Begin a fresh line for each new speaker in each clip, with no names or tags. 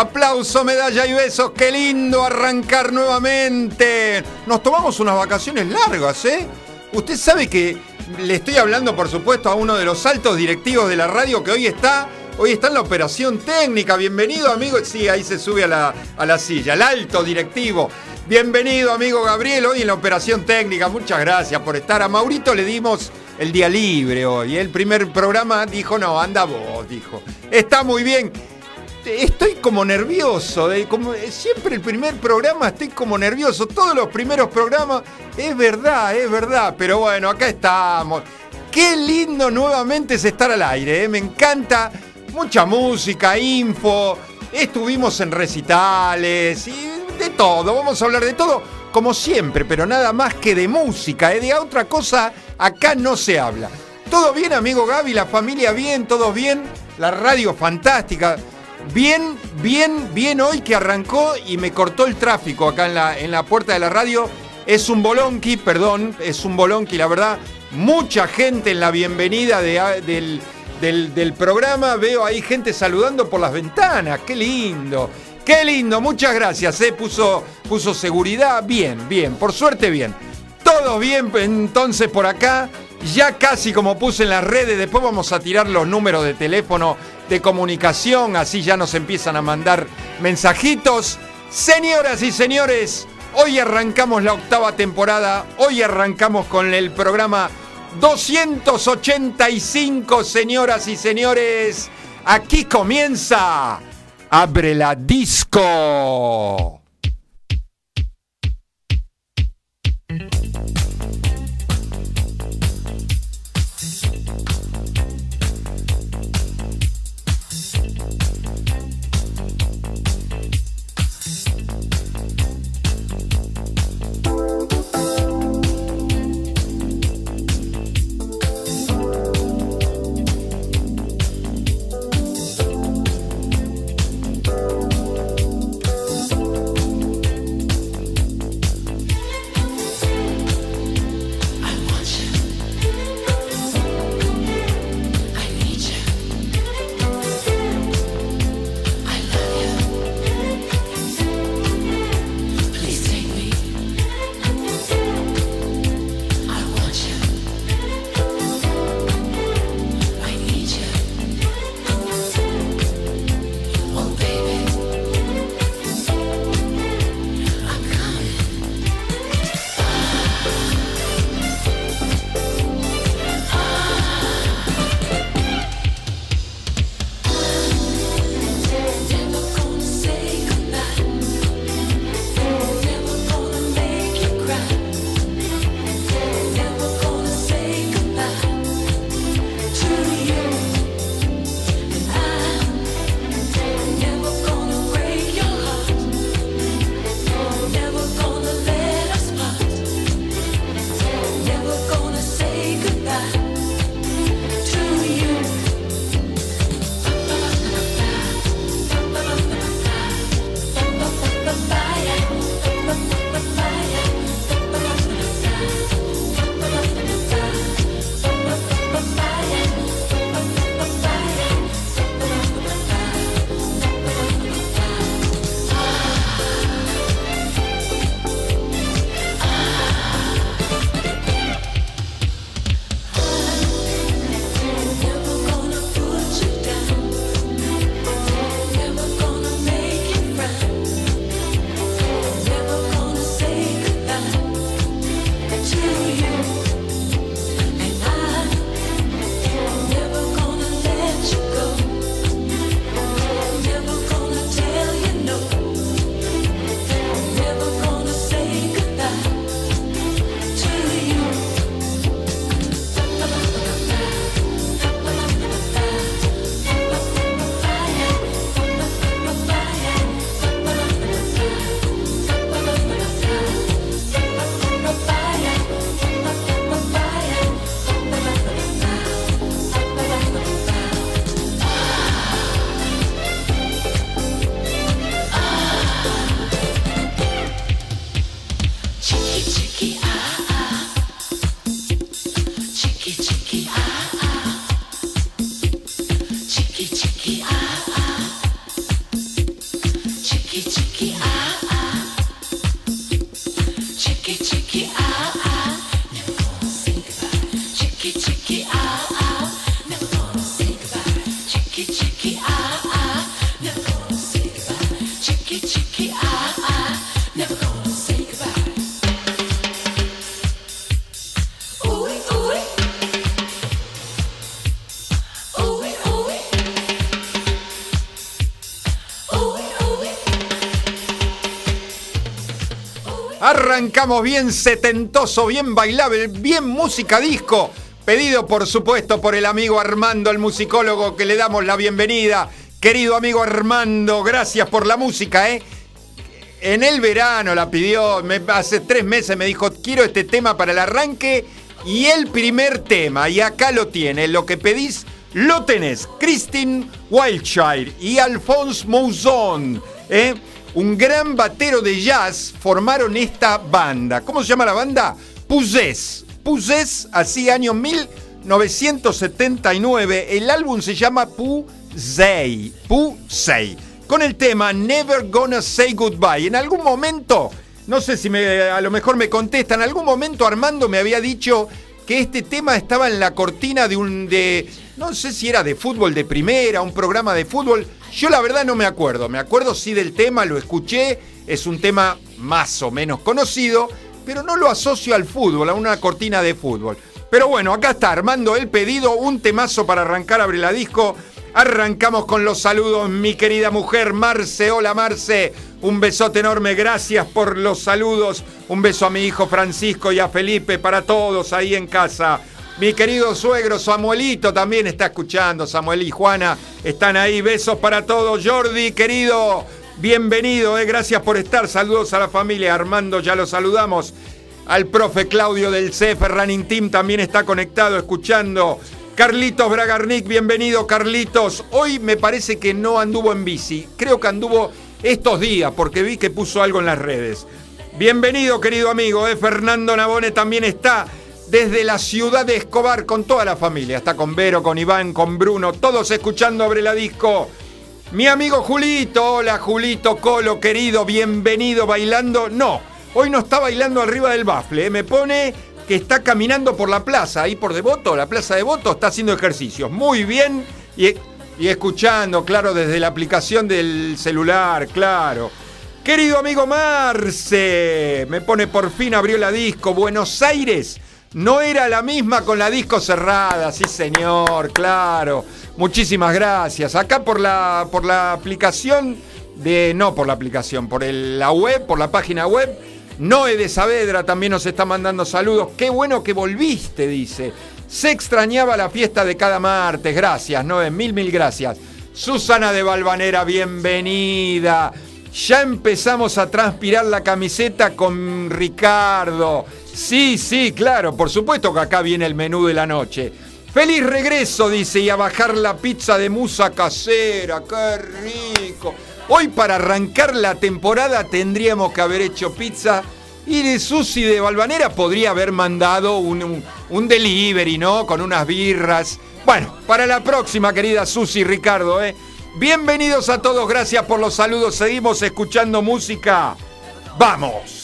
Aplauso, medalla y besos. Qué lindo arrancar nuevamente. Nos tomamos unas vacaciones largas, ¿eh? Usted sabe que le estoy hablando, por supuesto, a uno de los altos directivos de la radio que hoy está. Hoy está en la operación técnica. Bienvenido, amigo. Sí, ahí se sube a la, a la silla. El alto directivo. Bienvenido, amigo Gabriel, hoy en la operación técnica. Muchas gracias por estar. A Maurito le dimos el día libre hoy. El primer programa dijo, no, anda vos, dijo. Está muy bien. Estoy como nervioso, como, siempre el primer programa estoy como nervioso, todos los primeros programas, es verdad, es verdad, pero bueno, acá estamos. Qué lindo nuevamente es estar al aire, ¿eh? me encanta, mucha música, info, estuvimos en recitales y de todo, vamos a hablar de todo, como siempre, pero nada más que de música, ¿eh? de otra cosa acá no se habla. ¿Todo bien, amigo Gaby? ¿La familia bien? ¿Todos bien? La radio fantástica. Bien, bien, bien hoy que arrancó y me cortó el tráfico acá en la, en la puerta de la radio. Es un bolonqui, perdón, es un bolonqui, la verdad. Mucha gente en la bienvenida del, del, programa. Veo ahí gente saludando por las ventanas. Qué lindo. Qué lindo, muchas gracias. Eh. Puso, puso seguridad. Bien, bien, por suerte bien. Todo bien entonces por acá. Ya casi como puse en las redes, después vamos a tirar los números de teléfono de comunicación, así ya nos empiezan a mandar mensajitos. Señoras y señores, hoy arrancamos la octava temporada, hoy arrancamos con el programa 285, señoras y señores. Aquí comienza Abre la disco. Arrancamos bien setentoso, bien bailable, bien música disco. Pedido por supuesto por el amigo Armando, el musicólogo, que le damos la bienvenida. Querido amigo Armando, gracias por la música, ¿eh? En el verano la pidió, hace tres meses me dijo, quiero este tema para el arranque y el primer tema. Y acá lo tiene, lo que pedís, lo tenés. Christine Wildchild y Alphonse Mouzon, ¿eh? Un gran batero de jazz, formaron esta banda. ¿Cómo se llama la banda? Puzés. Puzés, así año 1979. El álbum se llama Puzei. Puzei. Con el tema Never Gonna Say Goodbye. En algún momento, no sé si me, a lo mejor me contestan, en algún momento Armando me había dicho que este tema estaba en la cortina de un. de. no sé si era de fútbol de primera, un programa de fútbol. Yo la verdad no me acuerdo. Me acuerdo sí del tema, lo escuché. Es un tema más o menos conocido, pero no lo asocio al fútbol, a una cortina de fútbol. Pero bueno, acá está Armando el pedido, un temazo para arrancar Abre la Disco. Arrancamos con los saludos, mi querida mujer Marce. Hola Marce, un besote enorme, gracias por los saludos. Un beso a mi hijo Francisco y a Felipe, para todos ahí en casa. Mi querido suegro Samuelito también está escuchando. Samuel y Juana están ahí. Besos para todos. Jordi, querido, bienvenido. Eh. Gracias por estar. Saludos a la familia. Armando, ya lo saludamos. Al profe Claudio del CF Running Team también está conectado, escuchando. Carlitos Bragarnik, bienvenido Carlitos. Hoy me parece que no anduvo en bici. Creo que anduvo estos días porque vi que puso algo en las redes. Bienvenido, querido amigo. Eh. Fernando Nabone también está desde la ciudad de Escobar con toda la familia. Está con Vero, con Iván, con Bruno, todos escuchando Abre la Disco. Mi amigo Julito, hola Julito Colo, querido, bienvenido bailando. No, hoy no está bailando arriba del bafle, ¿eh? me pone que está caminando por la plaza, ahí por Devoto, la plaza de Devoto, está haciendo ejercicios. Muy bien y, y escuchando, claro, desde la aplicación del celular, claro. Querido amigo Marce, me pone por fin abrió la disco, Buenos Aires no era la misma con la disco cerrada, sí señor, claro. Muchísimas gracias. Acá por la, por la aplicación de, no por la aplicación, por la web, por la página web. Noé de Saavedra también nos está mandando saludos. Qué bueno que volviste, dice. Se extrañaba la fiesta de cada martes. Gracias, Noé, mil, mil gracias. Susana de Balvanera, bienvenida. Ya empezamos a transpirar la camiseta con Ricardo. Sí, sí, claro, por supuesto que acá viene el menú de la noche. Feliz regreso, dice, y a bajar la pizza de musa casera, qué rico. Hoy para arrancar la temporada tendríamos que haber hecho pizza y de Susi de Balvanera podría haber mandado un, un, delivery, ¿no? Con unas birras. Bueno, para la próxima, querida Susi Ricardo, ¿eh? Bienvenidos a todos, gracias por los saludos. Seguimos escuchando música. ¡Vamos!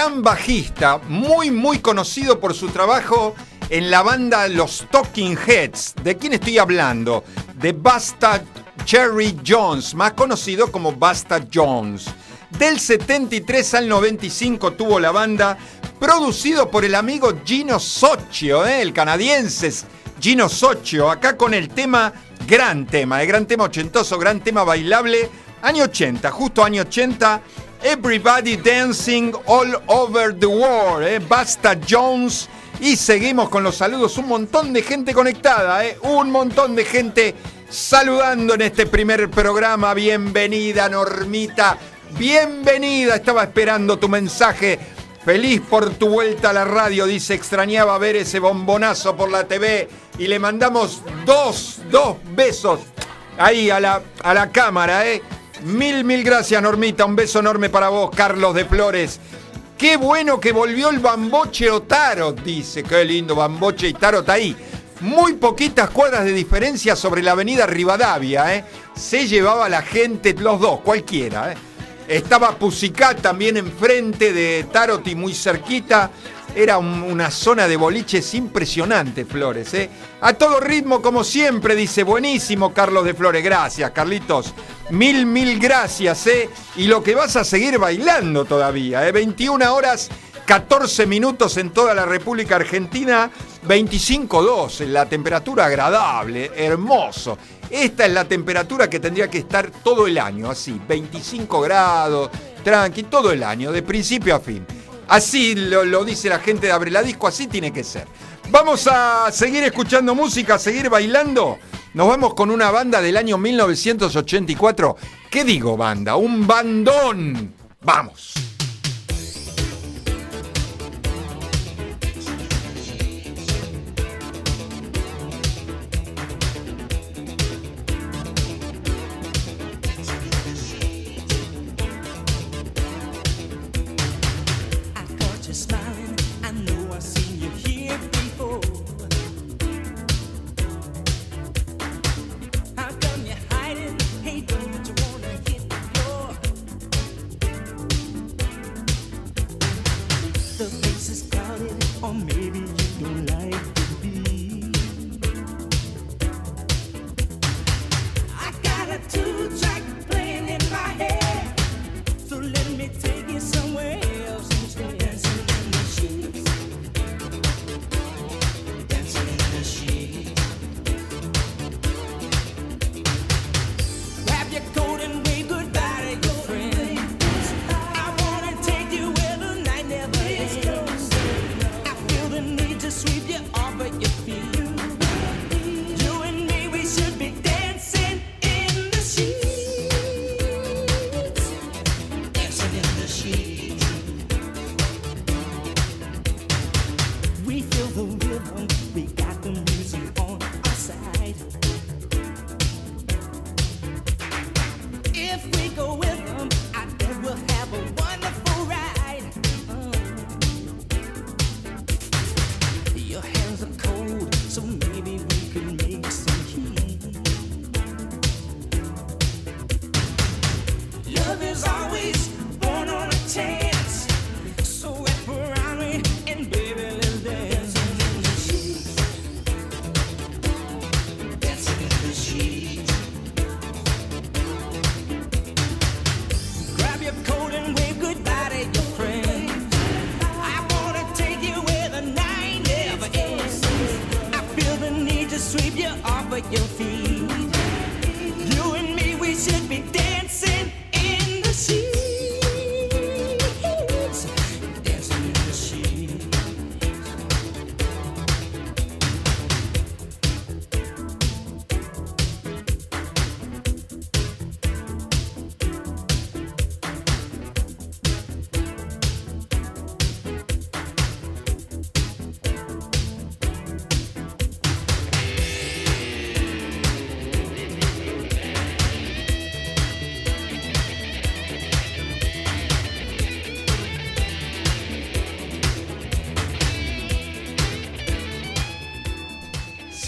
Gran bajista, muy muy conocido por su trabajo en la banda Los Talking Heads. ¿De quién estoy hablando? De Basta Cherry Jones, más conocido como Basta Jones. Del 73 al 95 tuvo la banda, producido por el amigo Gino Socio, ¿eh? el canadiense Gino Socio, acá con el tema, gran tema, el gran tema ochentoso, gran tema bailable, año 80, justo año 80, Everybody Dancing All Over the World, ¿eh? Basta Jones. Y seguimos con los saludos, un montón de gente conectada, ¿eh? un montón de gente saludando en este primer programa. Bienvenida, Normita. Bienvenida, estaba esperando tu mensaje. Feliz por tu vuelta a la radio, dice, extrañaba ver ese bombonazo por la TV y le mandamos dos, dos besos ahí a la, a la cámara, ¿eh? Mil, mil gracias, Normita, un beso enorme para vos, Carlos de Flores. Qué bueno que volvió el bamboche o tarot, dice, qué lindo bamboche y tarot ahí. Muy poquitas cuadras de diferencia sobre la avenida Rivadavia, ¿eh? Se llevaba la gente, los dos, cualquiera, ¿eh? Estaba Pusicat también enfrente de Tarot muy cerquita. Era una zona de boliches impresionante, Flores. ¿eh? A todo ritmo, como siempre, dice buenísimo Carlos de Flores. Gracias, Carlitos. Mil, mil gracias. ¿eh? Y lo que vas a seguir bailando todavía. ¿eh? 21 horas, 14 minutos en toda la República Argentina. 25.2, la temperatura agradable, hermoso. Esta es la temperatura que tendría que estar todo el año, así, 25 grados, tranqui, todo el año, de principio a fin. Así lo, dice la gente de Abre la Disco, así tiene que ser. Vamos a seguir escuchando música, a seguir bailando. Nos vamos con una banda del año 1984. ¿Qué digo banda? Un bandón. Vamos.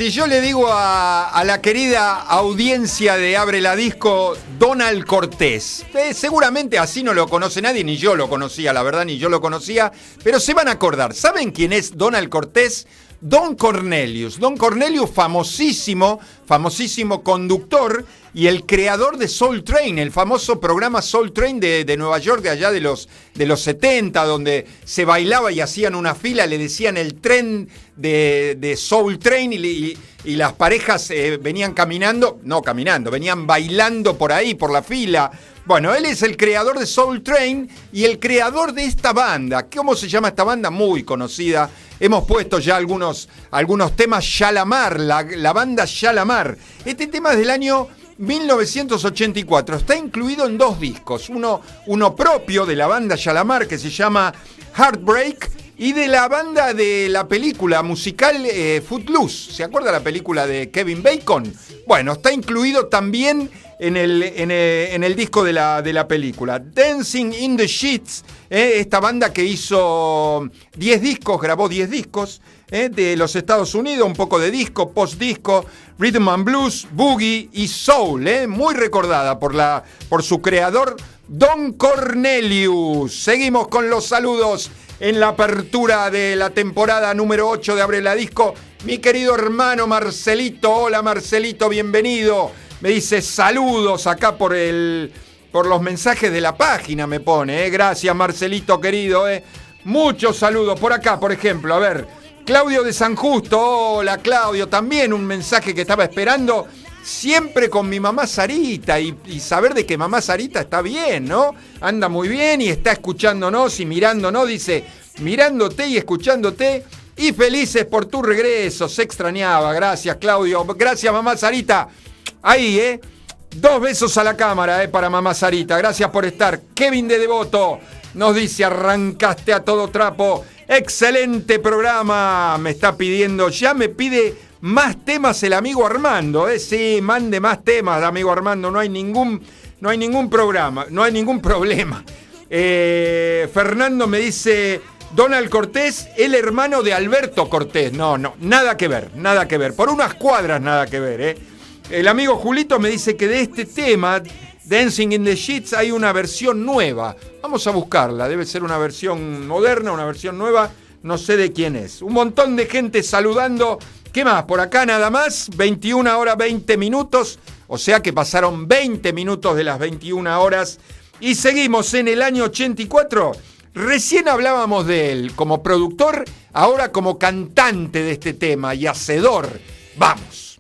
Si yo le digo a, la querida audiencia de Abre la Disco, Donald Cortés, eh, seguramente así no lo conoce nadie, ni yo lo conocía, la verdad, ni yo lo conocía, pero se van a acordar. ¿Saben quién es Donald Cortés? Don Cornelius. Don Cornelius, famosísimo, famosísimo conductor y el creador de Soul Train, el famoso programa Soul Train de, Nueva York, de allá de los, de los 70, donde se bailaba y hacían una fila, le decían el tren de, Soul Train y, las parejas eh, venían caminando, no caminando, venían bailando por ahí, por la fila. Bueno, él es el creador de Soul Train y el creador de esta banda. ¿Cómo se llama esta banda? Muy conocida Hemos puesto ya algunos, algunos temas Shalamar, la, la banda Shalamar. Este tema es del año 1984. Está incluido en dos discos. Uno, uno propio de la banda Shalamar que se llama Heartbreak y de la banda de la película musical eh, Footloose. ¿Se acuerda la película de Kevin Bacon? Bueno, está incluido también en el, en el, disco de la, de la, película. Dancing in the Sheets, eh, esta banda que hizo 10 discos, grabó 10 discos eh, de los Estados Unidos, un poco de disco, post-disco, rhythm and blues, boogie y soul, eh, muy recordada por, la, por su creador, Don Cornelius. Seguimos con los saludos en la apertura de la temporada número 8 de Abre la Disco. Mi querido hermano Marcelito, hola Marcelito, bienvenido. Me dice saludos acá por el por los mensajes de la página me pone, ¿eh? gracias Marcelito querido, ¿eh? muchos saludos por acá, por ejemplo, a ver, Claudio de San Justo, hola Claudio, también un mensaje que estaba esperando, siempre con mi mamá Sarita y, y, saber de que mamá Sarita está bien, ¿no? Anda muy bien y está escuchándonos y mirándonos, dice, mirándote y escuchándote y felices por tu regreso, se extrañaba, gracias Claudio, gracias mamá Sarita. Ahí, ¿eh? Dos besos a la cámara, ¿eh? Para mamá Sarita. Gracias por estar. Kevin de Devoto nos dice, arrancaste a todo trapo. Excelente programa. Me está pidiendo, ya me pide más temas el amigo Armando, ¿eh? Sí, mande más temas, amigo Armando. No hay ningún, no hay ningún programa, no hay ningún problema. Eh, Fernando me dice, Donald Cortés, el hermano de Alberto Cortés. No, no, nada que ver, nada que ver. Por unas cuadras nada que ver, ¿eh? El amigo Julito me dice que de este tema, Dancing in the Sheets, hay una versión nueva. Vamos a buscarla, debe ser una versión moderna, una versión nueva, no sé de quién es. Un montón de gente saludando. ¿Qué más? Por acá nada más, 21 horas 20 minutos, o sea que pasaron 20 minutos de las 21 horas y seguimos en el año 84. Recién hablábamos de él como productor, ahora como cantante de este tema y hacedor. Vamos.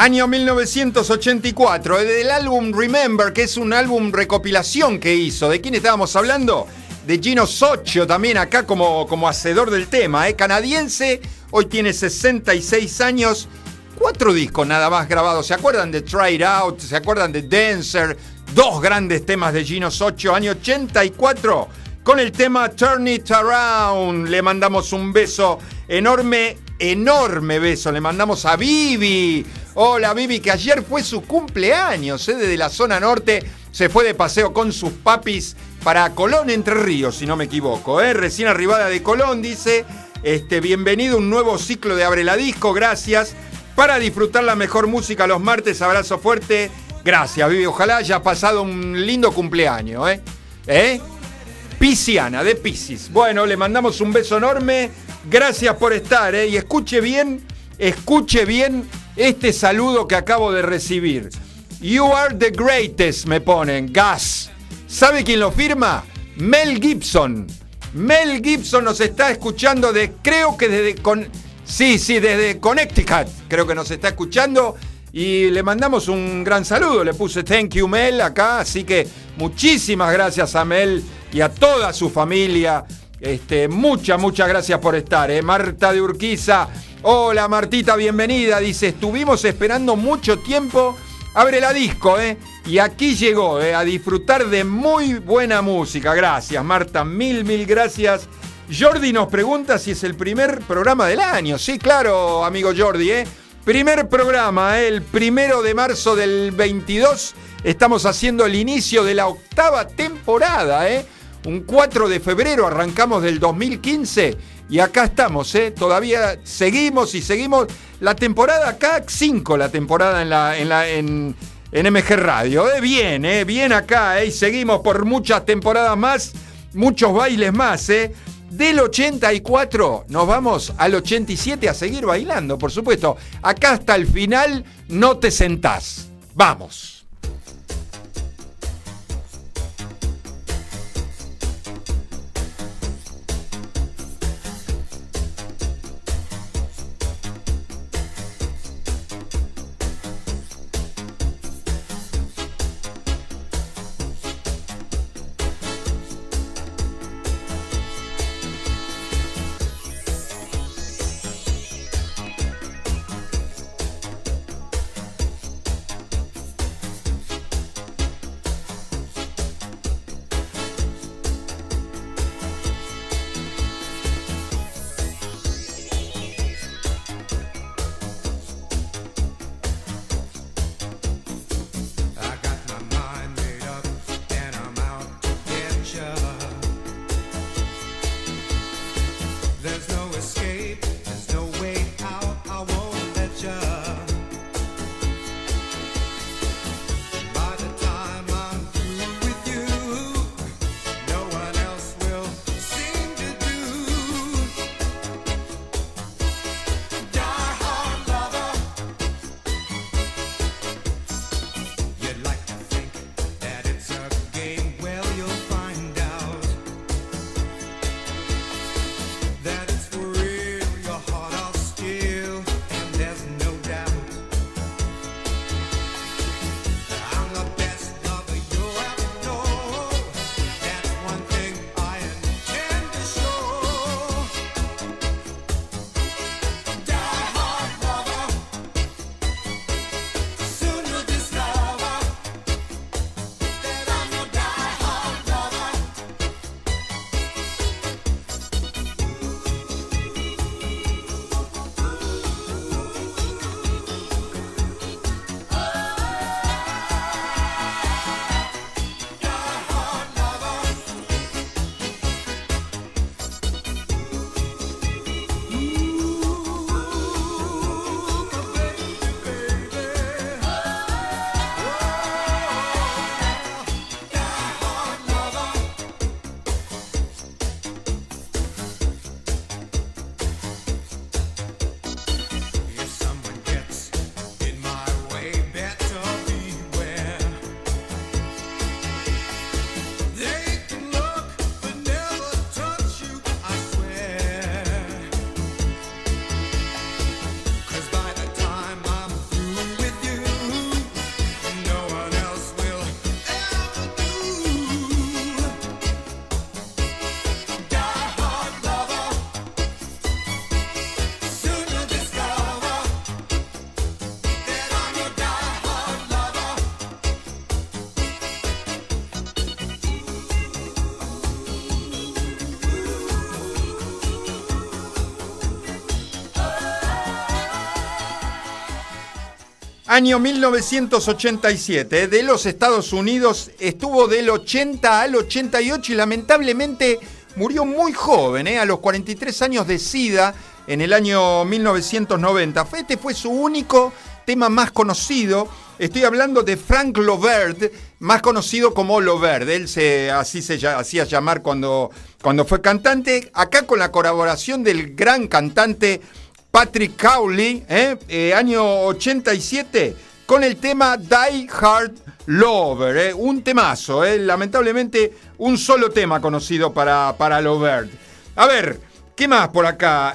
Año 1984, del álbum Remember, que es un álbum recopilación que hizo. ¿De quién estábamos hablando? De Gino Socio, también acá como, como hacedor del tema, ¿eh? canadiense, hoy tiene 66 años, cuatro discos nada más grabados. ¿Se acuerdan de Try It Out? ¿Se acuerdan de Dancer? Dos grandes temas de Gino Socio, año 84, con el tema Turn It Around. Le mandamos un beso enorme, enorme beso. Le mandamos a Vivi. Hola Vivi, que ayer fue su cumpleaños, ¿eh? desde la zona norte. Se fue de paseo con sus papis para Colón, Entre Ríos, si no me equivoco. ¿eh? Recién arribada de Colón, dice. Este, bienvenido un nuevo ciclo de Abre la Disco, gracias para disfrutar la mejor música los martes. Abrazo fuerte. Gracias, Vivi. Ojalá haya pasado un lindo cumpleaños, ¿eh? ¿Eh? De Piscis. Bueno, le mandamos un beso enorme. Gracias por estar, ¿eh? Y escuche bien, escuche bien este saludo que acabo de recibir. You are the greatest, me ponen. Gas. ¿Sabe quién lo firma? Mel Gibson. Mel Gibson nos está escuchando de, creo que desde... Con, Sí, sí, desde Connecticut creo que nos está escuchando y le mandamos un gran saludo. Le puse thank you Mel acá, así que muchísimas gracias a Mel y a toda su familia. Este, muchas, muchas gracias por estar. ¿eh? Marta de Urquiza, hola Martita, bienvenida. Dice, estuvimos esperando mucho tiempo. Abre la disco, ¿eh? Y aquí llegó, ¿eh? A disfrutar de muy buena música. Gracias, Marta. Mil, mil gracias. Jordi nos pregunta si es el primer programa del año. Sí, claro, amigo Jordi, ¿eh? Primer programa, ¿eh? el primero de marzo del 22. Estamos haciendo el inicio de la octava temporada, ¿eh? Un 4 de febrero arrancamos del 2015 y acá estamos, ¿eh? Todavía seguimos y seguimos. La temporada acá, 5 la temporada en, la, en, en, en MG Radio. ¿eh? Bien, ¿eh? Bien acá, ¿eh? Y seguimos por muchas temporadas más, muchos bailes más, ¿eh? Del 84 nos vamos al 87 a seguir bailando, por supuesto. Acá hasta el final no te sentás. Vamos. Año 1987, de los Estados Unidos, estuvo del 80 al 88 y lamentablemente murió muy joven, ¿eh? a los 43 años de SIDA en el año 1990. Este fue su único tema más conocido. Estoy hablando de Frank Loverd, más conocido como Loverd. Él se, así se hacía llamar cuando, cuando fue cantante. Acá con la colaboración del gran cantante Patrick Cowley, ¿eh? Eh, año 87, con el tema Die Hard Lover, ¿eh? un temazo, lamentablemente un solo tema conocido para, para Loverd. A ver, ¿qué más por acá?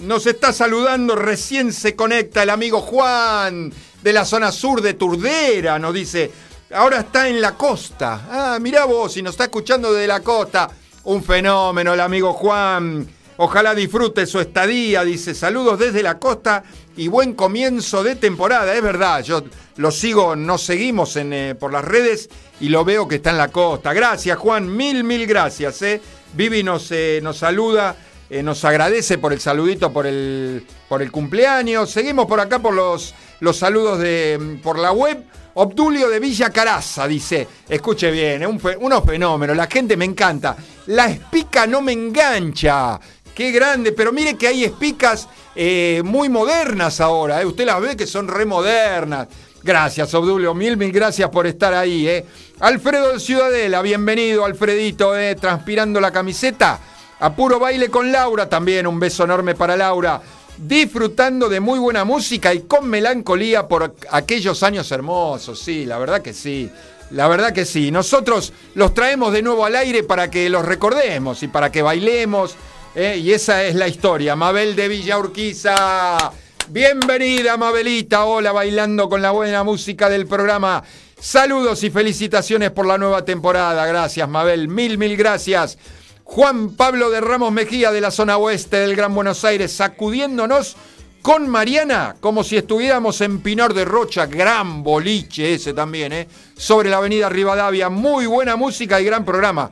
nos está saludando, recién se conecta el amigo Juan de la zona sur de Turdera, nos dice, ahora está en la costa. Ah, mirá vos, si nos está escuchando de la costa. Un fenómeno el amigo Juan. Ojalá disfrute su estadía, dice, saludos desde la costa y buen comienzo de temporada. Es verdad, yo lo sigo, nos seguimos en, eh, por las redes y lo veo que está en la costa. Gracias Juan, mil, mil gracias. Eh. Vivi nos, eh, nos saluda, nos agradece por el saludito, por el, por el cumpleaños. Seguimos por acá por los, los saludos de, por la web. Obdulio de Villa Caraza dice, escuche bien, un unos fenómenos, la gente me encanta. La espica no me engancha. Qué grande, pero mire que hay espicas eh, muy modernas ahora, ¿eh? usted las ve que son remodernas. Gracias, Obdulio, mil, mil gracias por estar ahí. ¿eh? Alfredo de Ciudadela, bienvenido, Alfredito, ¿eh? transpirando la camiseta. A puro baile con Laura, también un beso enorme para Laura. Disfrutando de muy buena música y con melancolía por aquellos años hermosos, sí, la verdad que sí. La verdad que sí. Nosotros los traemos de nuevo al aire para que los recordemos y para que bailemos eh, y esa es la historia. Mabel de Villa Urquiza. Bienvenida, Mabelita. Hola, bailando con la buena música del programa. Saludos y felicitaciones por la nueva temporada. Gracias, Mabel. Mil, mil gracias. Juan Pablo de Ramos Mejía de la zona oeste del Gran Buenos Aires, sacudiéndonos con Mariana, como si estuviéramos en Pinar de Rocha, gran boliche ese también, ¿eh? sobre la avenida Rivadavia. Muy buena música y gran programa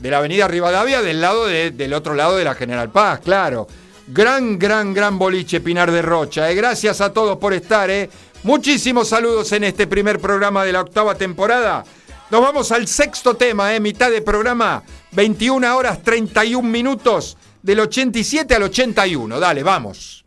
de la avenida Rivadavia, del, lado del otro lado de la General Paz, claro. Gran, gran, gran boliche Pinar de Rocha. Eh. Gracias a todos por estar. Eh. Muchísimos saludos en este primer programa de la octava temporada. Nos vamos al sexto tema, eh, mitad de programa, 21 horas 31 minutos, del 87 al 81. Dale, vamos.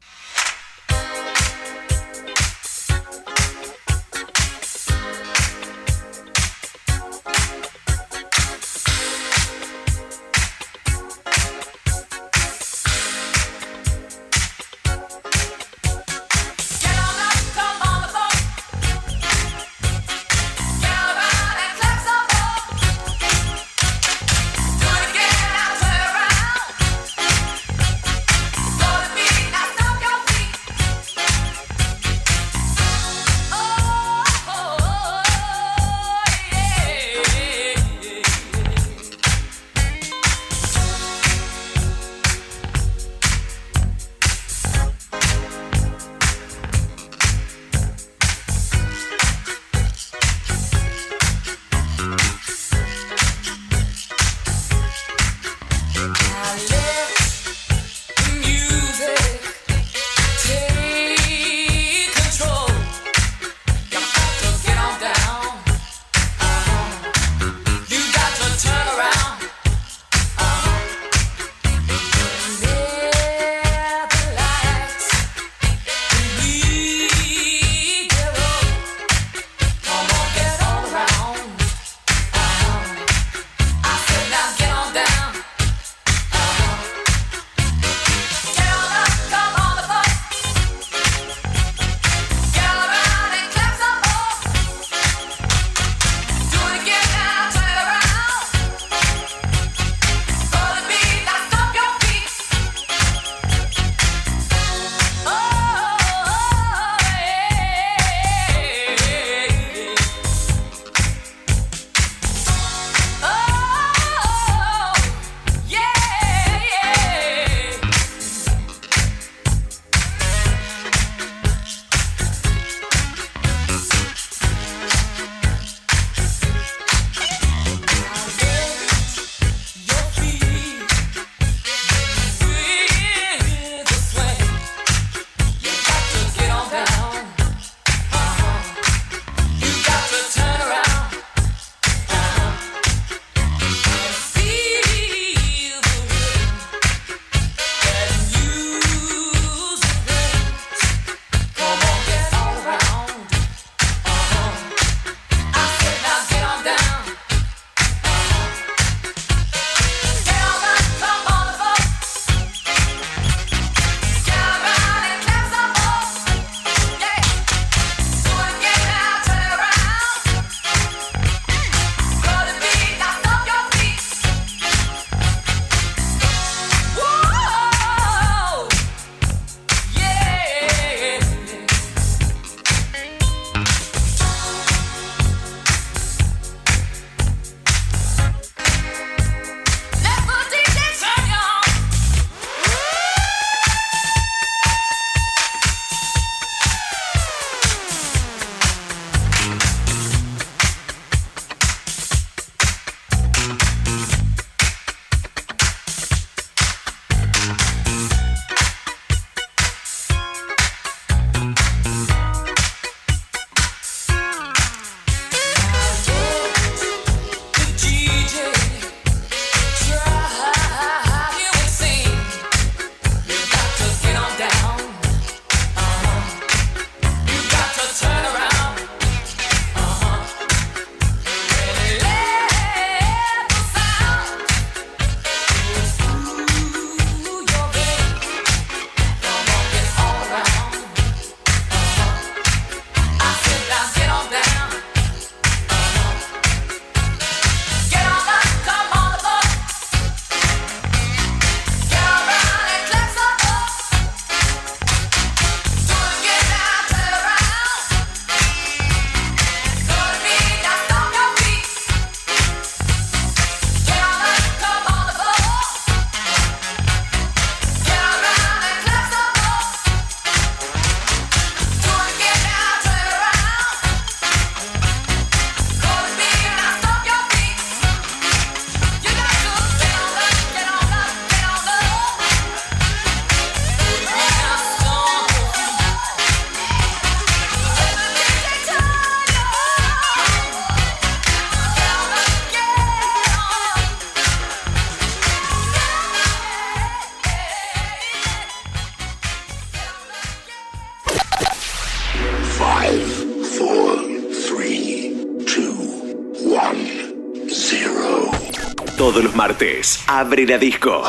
Martes. Abre la disco.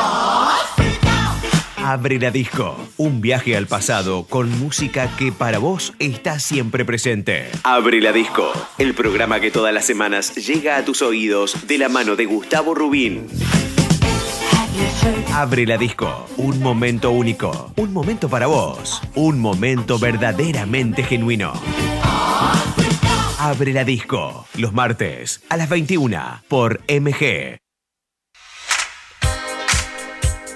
Abre la disco. Un viaje al pasado con música que para vos está siempre presente. Abre la disco. El programa que todas las semanas llega a tus oídos de la mano de Gustavo Rubín. Abre la disco. Un momento único. Un momento para vos. Un momento verdaderamente genuino. Abre la disco. Los martes a las 21 por MG.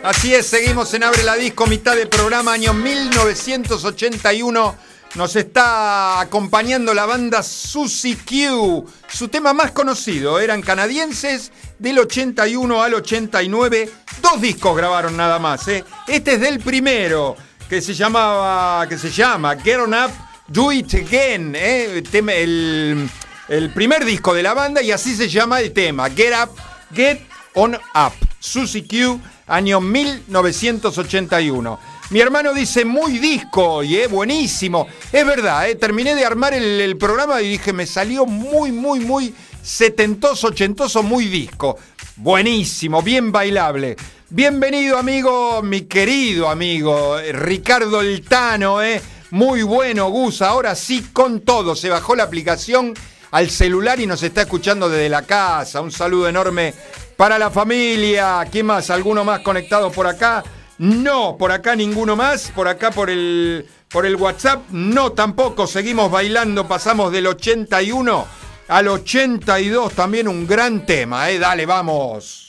Así es, seguimos en Abre la Disco, mitad de programa, año 1981. Nos está acompañando la banda Susie Q. Su tema más conocido, eran canadienses del 81 al 89. Dos discos grabaron nada más. ¿eh? Este es del primero, que se llamaba, que se llama Get On Up, Do It Again. ¿eh? El, el primer disco de la banda y así se llama el tema, Get Up, Get On Up. Susie Q año 1981. Mi hermano dice, muy disco, y es buenísimo. Es verdad, ¿eh? terminé de armar el, programa y dije, me salió muy, muy, muy setentoso, ochentoso, muy disco. Buenísimo, bien bailable. Bienvenido, amigo, mi querido amigo, Ricardo Eltano, ¿eh? Muy bueno, Gus. Ahora sí, con todo. Se bajó la aplicación al celular y nos está escuchando desde la casa. Un saludo enorme para la familia. ¿Quién más? ¿Alguno más conectado por acá? No, por acá ninguno más. Por acá por el, por el WhatsApp. No, tampoco. Seguimos bailando. Pasamos del 81 al 82. También un gran tema. ¿eh? Dale, vamos.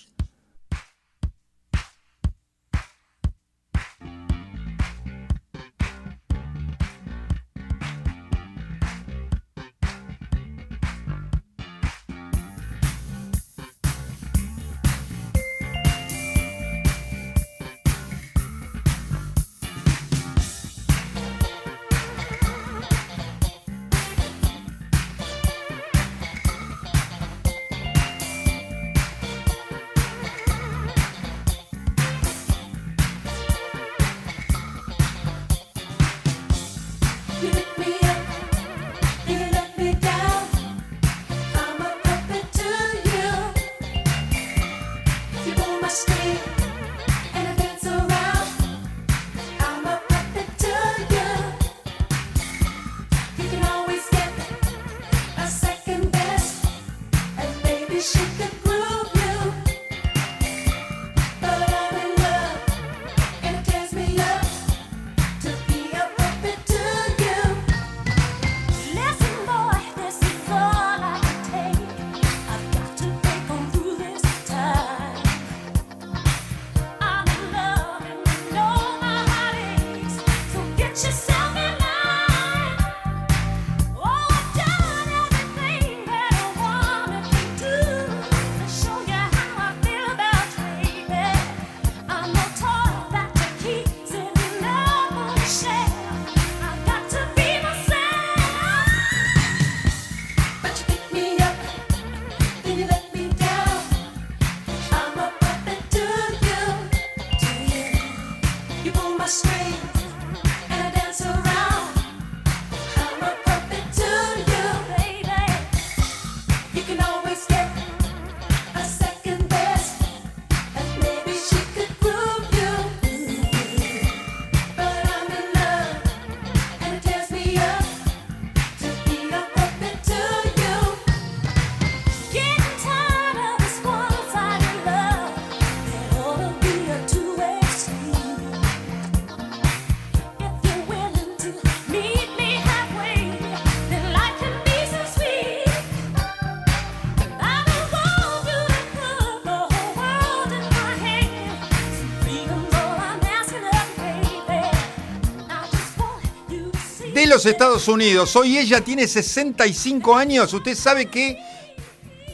Los Estados Unidos. Hoy ella tiene 65 años. Usted sabe que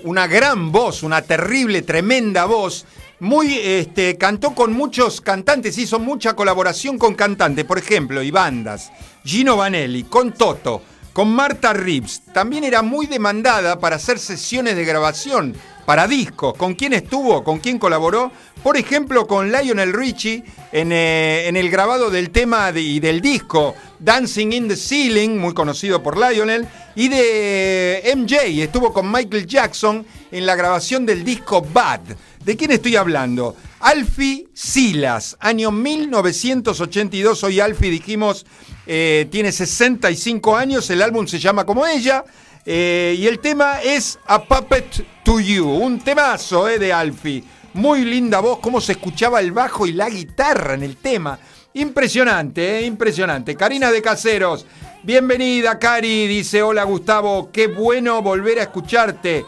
una gran voz, una terrible, tremenda voz. Muy, este, cantó con muchos cantantes, hizo mucha colaboración con cantantes, por ejemplo, y bandas. Gino Vanelli, con Toto, con Marta Reeves. También era muy demandada para hacer sesiones de grabación para discos. ¿Con quién estuvo? ¿Con quién colaboró? Por ejemplo, con Lionel Richie en, eh, el grabado del tema y del disco Dancing in the Ceiling, muy conocido por Lionel, y de MJ. Estuvo con Michael Jackson en la grabación del disco Bad. ¿De quién estoy hablando? Alfie Silas, año 1982. Hoy Alfie, dijimos, eh, tiene 65 años. El álbum se llama como ella. Eh, y el tema es A Puppet to You, un temazo eh, de Alfie. Muy linda voz, cómo se escuchaba el bajo y la guitarra en el tema. Impresionante, impresionante. Karina de Caseros, bienvenida Cari, dice hola Gustavo, qué bueno volver a escucharte.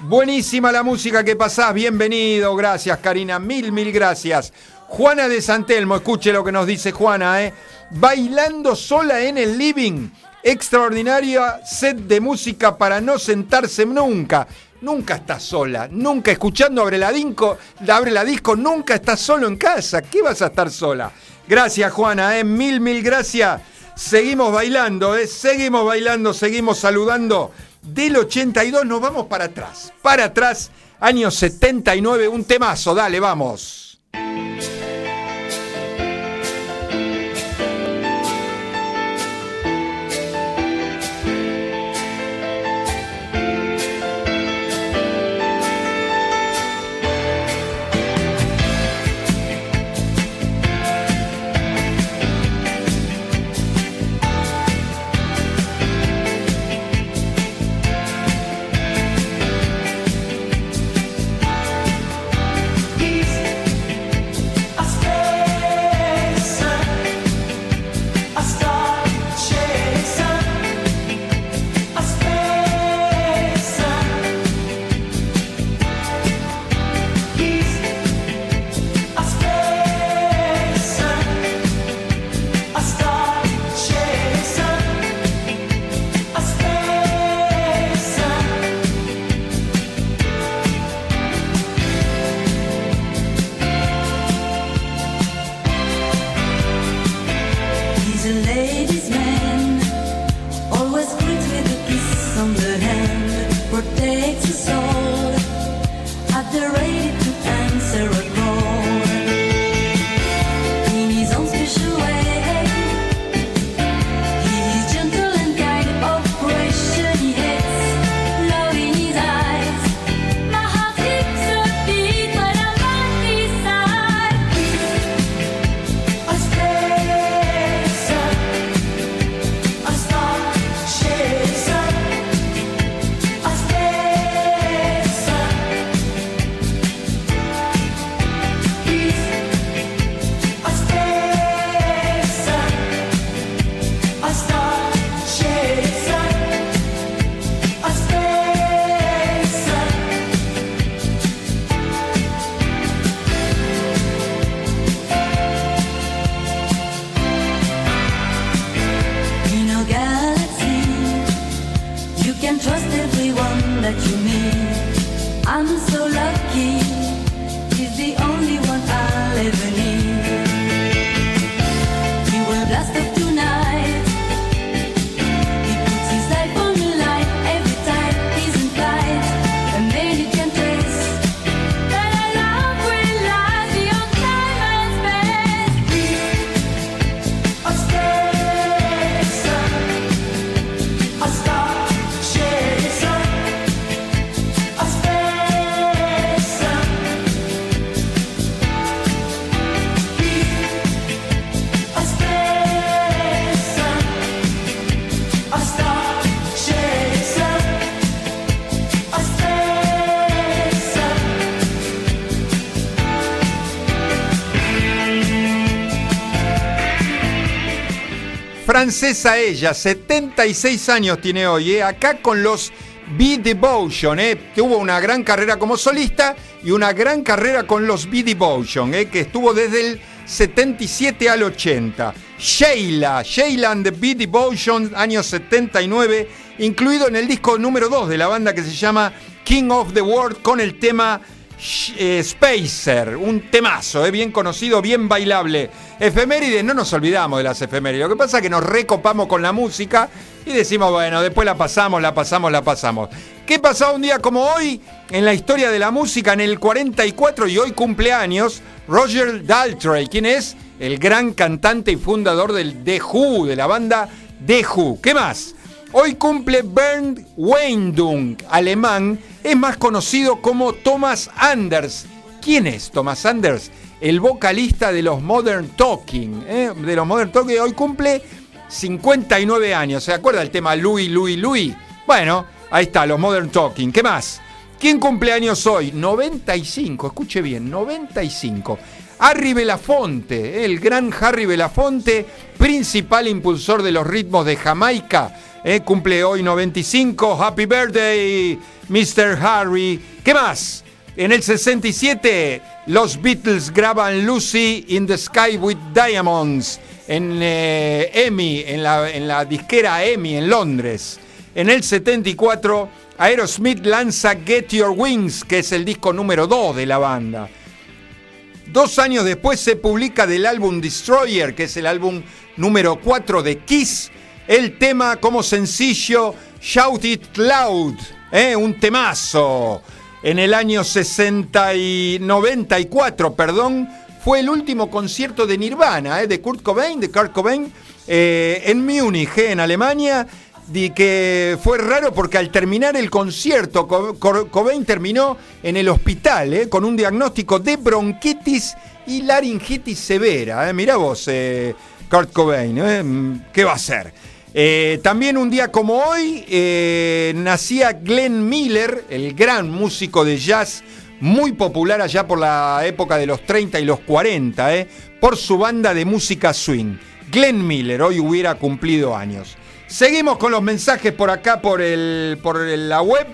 Buenísima la música que pasás, bienvenido, gracias Karina, mil, mil gracias. Juana de Santelmo, escuche lo que nos dice Juana, ¿eh? Bailando sola en el living, extraordinaria set de música para no sentarse nunca. Nunca estás sola, nunca escuchando Abre la, Disco, Abre la Disco, nunca estás solo en casa. ¿Qué vas a estar sola? Gracias Juana, ¿eh? mil, mil gracias. Seguimos bailando, ¿eh? seguimos bailando, seguimos saludando del 82 nos vamos para atrás. Para atrás, año 79, un temazo, dale, vamos. Francesa ella, 76 años tiene hoy, ¿eh? acá con los Be Devotion, ¿eh? tuvo una gran carrera como solista y una gran carrera con los Be Devotion, ¿eh? que estuvo desde el 77 al 80. Sheila, Sheila and the Be Devotion, año 79, incluido en el disco número 2 de la banda que se llama King of the World con el tema eh, Spacer, un temazo, eh, bien conocido, bien bailable. Efemérides, no nos olvidamos de las efemérides. Lo que pasa es que nos recopamos con la música y decimos, bueno, después la pasamos, la pasamos, la pasamos. ¿Qué pasaba un día como hoy en la historia de la música en el 44 y hoy cumpleaños? Roger Daltrey, quien es el gran cantante y fundador del The Who, de la banda The Who. ¿Qué más? Hoy cumple Bernd Weindung, alemán, es más conocido como Thomas Anders. ¿Quién es Thomas Anders? El vocalista de los Modern Talking. ¿eh? De los Modern Talking hoy cumple 59 años. ¿Se acuerda el tema Louis, Louis, Louis? Bueno, ahí está, los Modern Talking. ¿Qué más? ¿Quién cumple años hoy? 95, escuche bien, 95. Harry Belafonte, el gran Harry Belafonte, principal impulsor de los ritmos de Jamaica, eh, cumple hoy 95. Happy birthday, Mr. Harry. ¿Qué más? En el 67, los Beatles graban Lucy in the Sky with Diamonds en eh, EMI, en la, disquera EMI en Londres. En el 74, Aerosmith lanza Get Your Wings, que es el disco número 2 de la banda. Dos años después se publica del álbum Destroyer, que es el álbum número 4 de Kiss, el tema como sencillo Shout It Loud, ¿eh? un temazo. En el año 60 y 94, perdón, fue el último concierto de Nirvana, ¿eh? de Kurt Cobain, de Kurt Cobain, eh, en Múnich, en Alemania de que fue raro porque al terminar el concierto, Cobain terminó en el hospital eh, con un diagnóstico de bronquitis y laringitis severa. Eh. Mirá vos, eh, Kurt Cobain, eh, ¿qué va a hacer? También un día como hoy nacía Glenn Miller, el gran músico de jazz muy popular allá por la época de los 30 y los 40, por su banda de música swing. Glenn Miller hoy hubiera cumplido años. Seguimos con los mensajes por acá, por, el, por la web.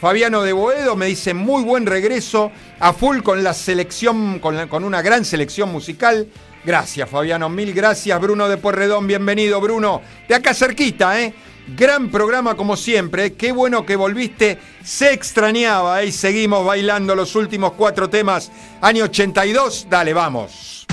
Fabiano de Boedo me dice muy buen regreso, a full con la selección, con una gran selección musical. Gracias, Fabiano, mil gracias. Bruno de Puerredón, bienvenido, Bruno. De acá cerquita, ¿eh? Gran programa como siempre, ¿eh? qué bueno que volviste, se extrañaba ¿eh? y seguimos bailando los últimos cuatro temas. Año 82, dale, vamos.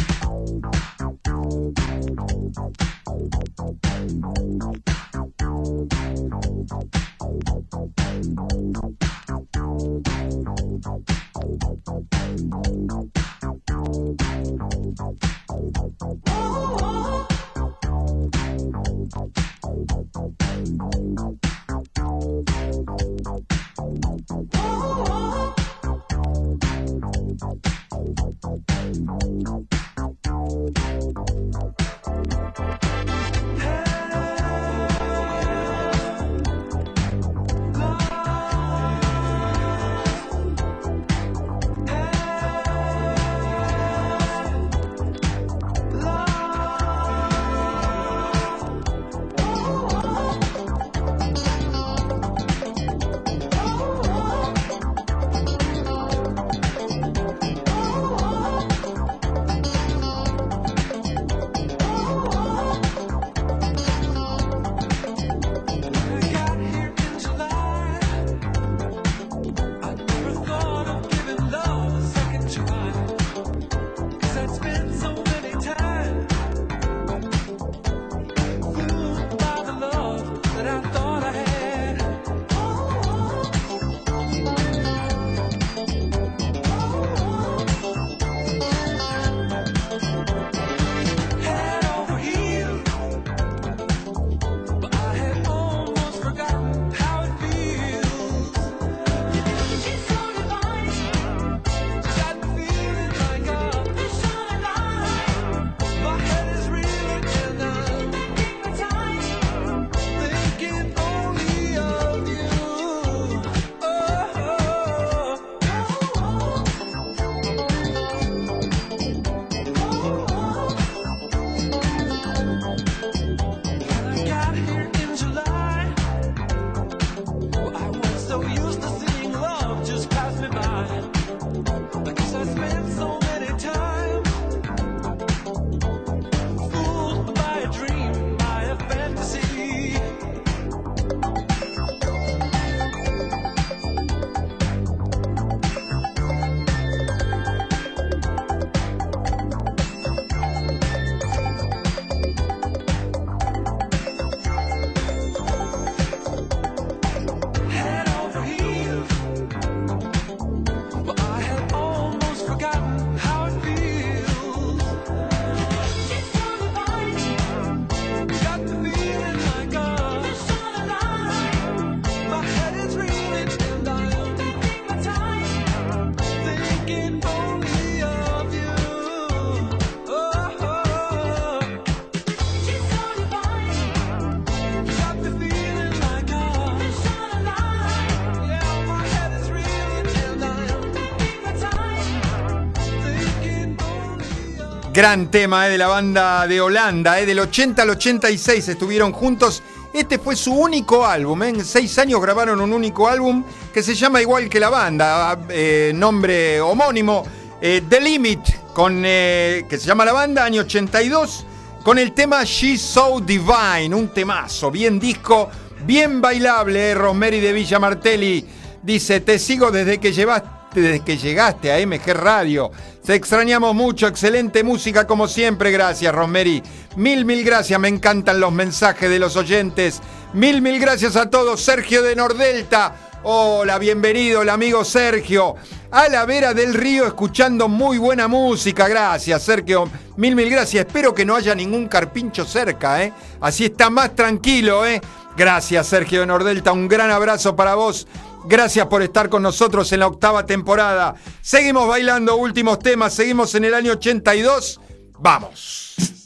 Gran tema eh, de la banda de Holanda, eh, del 80 al 86 estuvieron juntos. Este fue su único álbum, eh, en seis años grabaron un único álbum que se llama igual que la banda, eh, nombre homónimo, The Limit, con, que se llama la banda, año 82, con el tema She's So Divine, un temazo, bien disco, bien bailable, Rosemary de Villa Martelli. Dice, te sigo desde que llevaste desde que llegaste a MG Radio. Te extrañamos mucho, excelente música como siempre. Gracias, Rosemary. Mil, mil gracias, me encantan los mensajes de los oyentes. Mil, mil gracias a todos. Sergio de Nordelta. Hola, bienvenido el amigo Sergio. A la vera del río escuchando muy buena música. Gracias, Sergio. Mil, mil gracias. Espero que no haya ningún carpincho cerca, ¿eh? Así está más tranquilo, ¿eh? Gracias, Sergio de Nordelta. Un gran abrazo para vos. Gracias por estar con nosotros en la octava temporada. Seguimos bailando últimos temas, seguimos en el año 82. Vamos.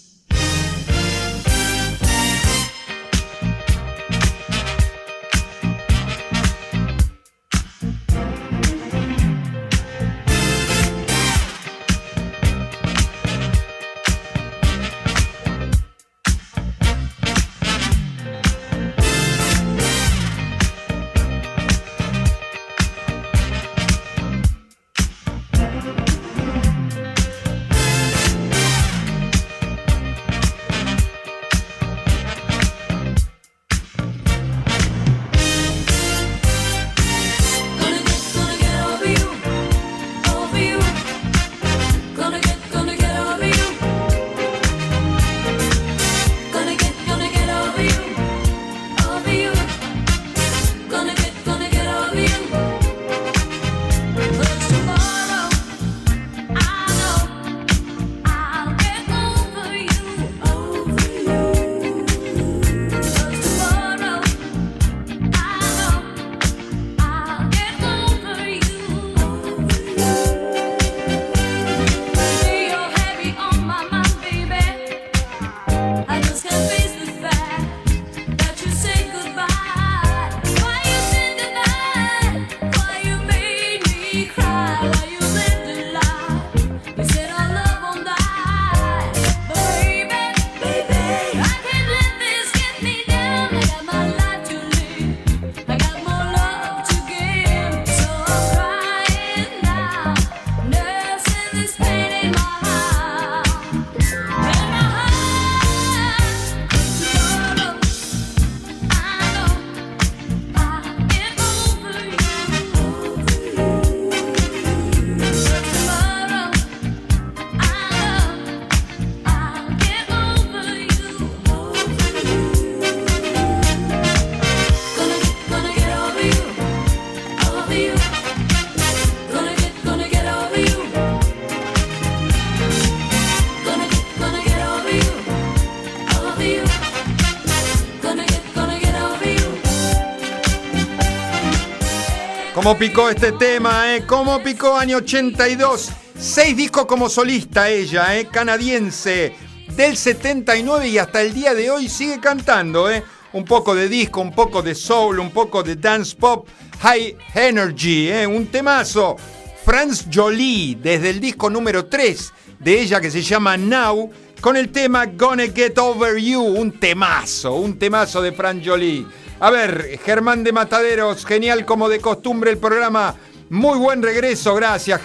¿Cómo picó este tema, eh? ¿Cómo picó año 82? Seis discos como solista ella, eh, canadiense, del 79 y hasta el día de hoy sigue cantando, eh. Un poco de disco, un poco de soul, un poco de dance pop, high energy, eh, un temazo. Franz Jolie, desde el disco número 3 de ella que se llama Now, con el tema Gonna Get Over You, un temazo, un temazo de Franz Jolie. A ver, Germán de Mataderos, genial como de costumbre el programa. Muy buen regreso, gracias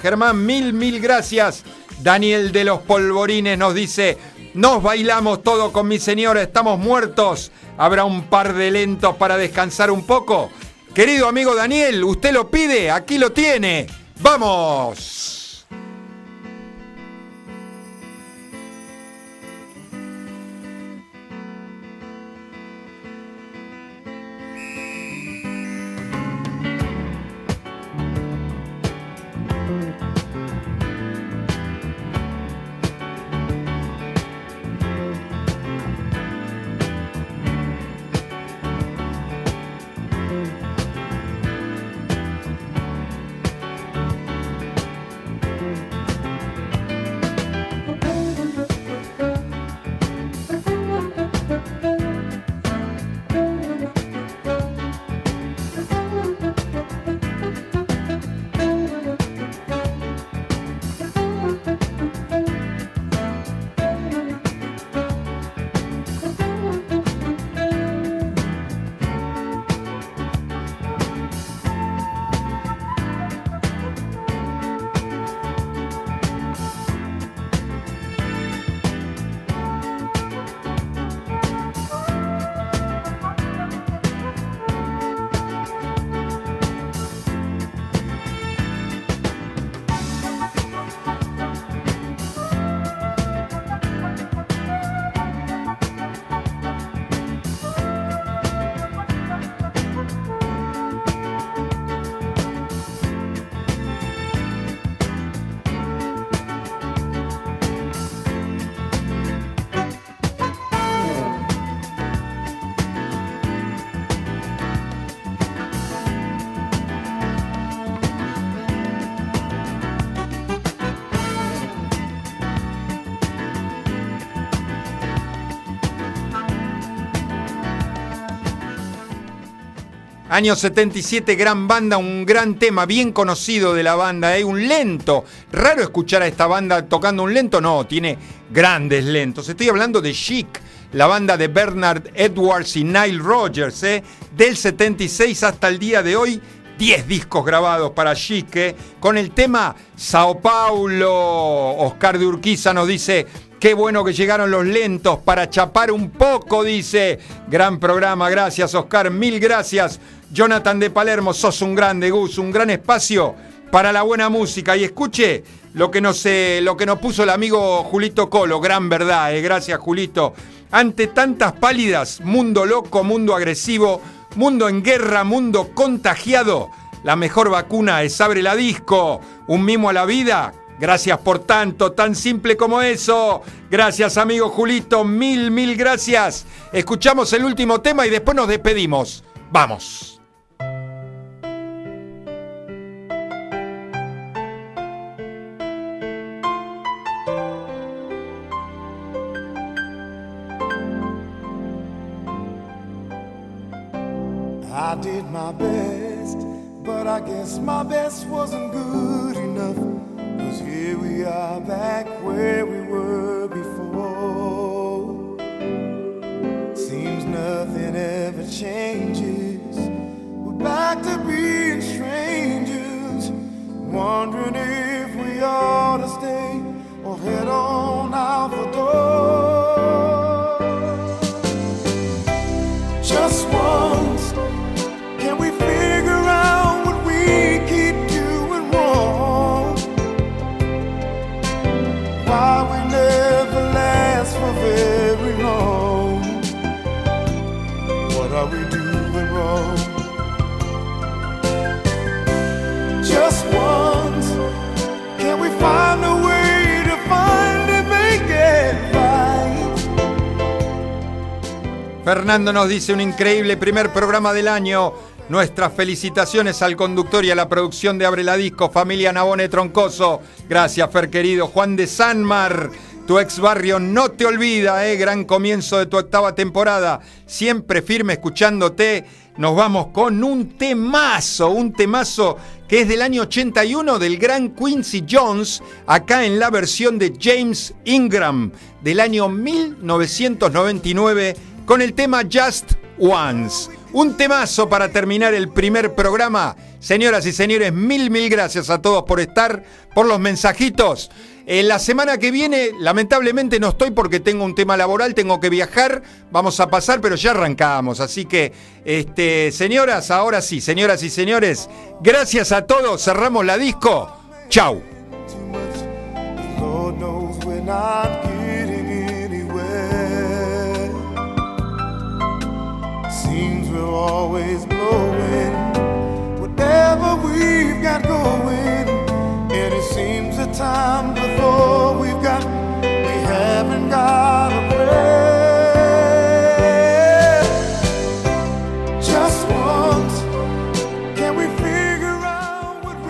Germán, mil, mil gracias. Daniel de los Polvorines nos dice, nos bailamos todo con mi señora, estamos muertos. ¿Habrá un par de lentos para descansar un poco? Querido amigo Daniel, usted lo pide, aquí lo tiene. ¡Vamos! Año 77, gran banda, un gran tema, bien conocido de la banda, ¿eh? un lento. Raro escuchar a esta banda tocando un lento, no, tiene grandes lentos. Estoy hablando de Chic, la banda de Bernard Edwards y Nile Rogers, ¿eh? del 76 hasta el día de hoy. 10 discos grabados para Chic, ¿eh? con el tema Sao Paulo. Oscar de Urquiza nos dice, Qué bueno que llegaron los lentos para chapar un poco, dice. Gran programa, gracias Oscar, mil gracias. Jonathan de Palermo, sos un grande, Gus, un gran espacio para la buena música. Y escuche lo que nos, eh, lo que nos puso el amigo Julito Colo, gran verdad, eh. gracias Julito. Ante tantas pálidas, mundo loco, mundo agresivo, mundo en guerra, mundo contagiado, la mejor vacuna es abre la disco, un mimo a la vida. Gracias por tanto, tan simple como eso. Gracias amigo Julito, mil, mil gracias. Escuchamos el último tema y después nos despedimos. Vamos.
I did my best, but I guess my best wasn't good enough. Cause here we are back where we were before. Seems nothing ever changes. We're back to being strangers, wondering if we ought to stay or head on out the door.
Fernando nos dice un increíble primer programa del año. Nuestras felicitaciones al conductor y a la producción de Abre la Disco, familia Nabone Troncoso. Gracias, Fer querido. Juan de Sanmar, tu ex barrio no te olvida, ¿eh? gran comienzo de tu octava temporada. Siempre firme escuchándote. Nos vamos con un temazo, un temazo que es del año 81 del gran Quincy Jones, acá en la versión de James Ingram del año 1999 con el tema Just Once. Un temazo para terminar el primer programa. Señoras y señores, mil, mil gracias a todos por estar, por los mensajitos. En la semana que viene, lamentablemente no estoy porque tengo un tema laboral, tengo que viajar, vamos a pasar, pero ya arrancamos. Así que, este, señoras, ahora sí, señoras y señores, gracias a todos, cerramos la disco. Chau.
always blowing. Whatever we've got going, and it seems the time before we've got, we haven't got.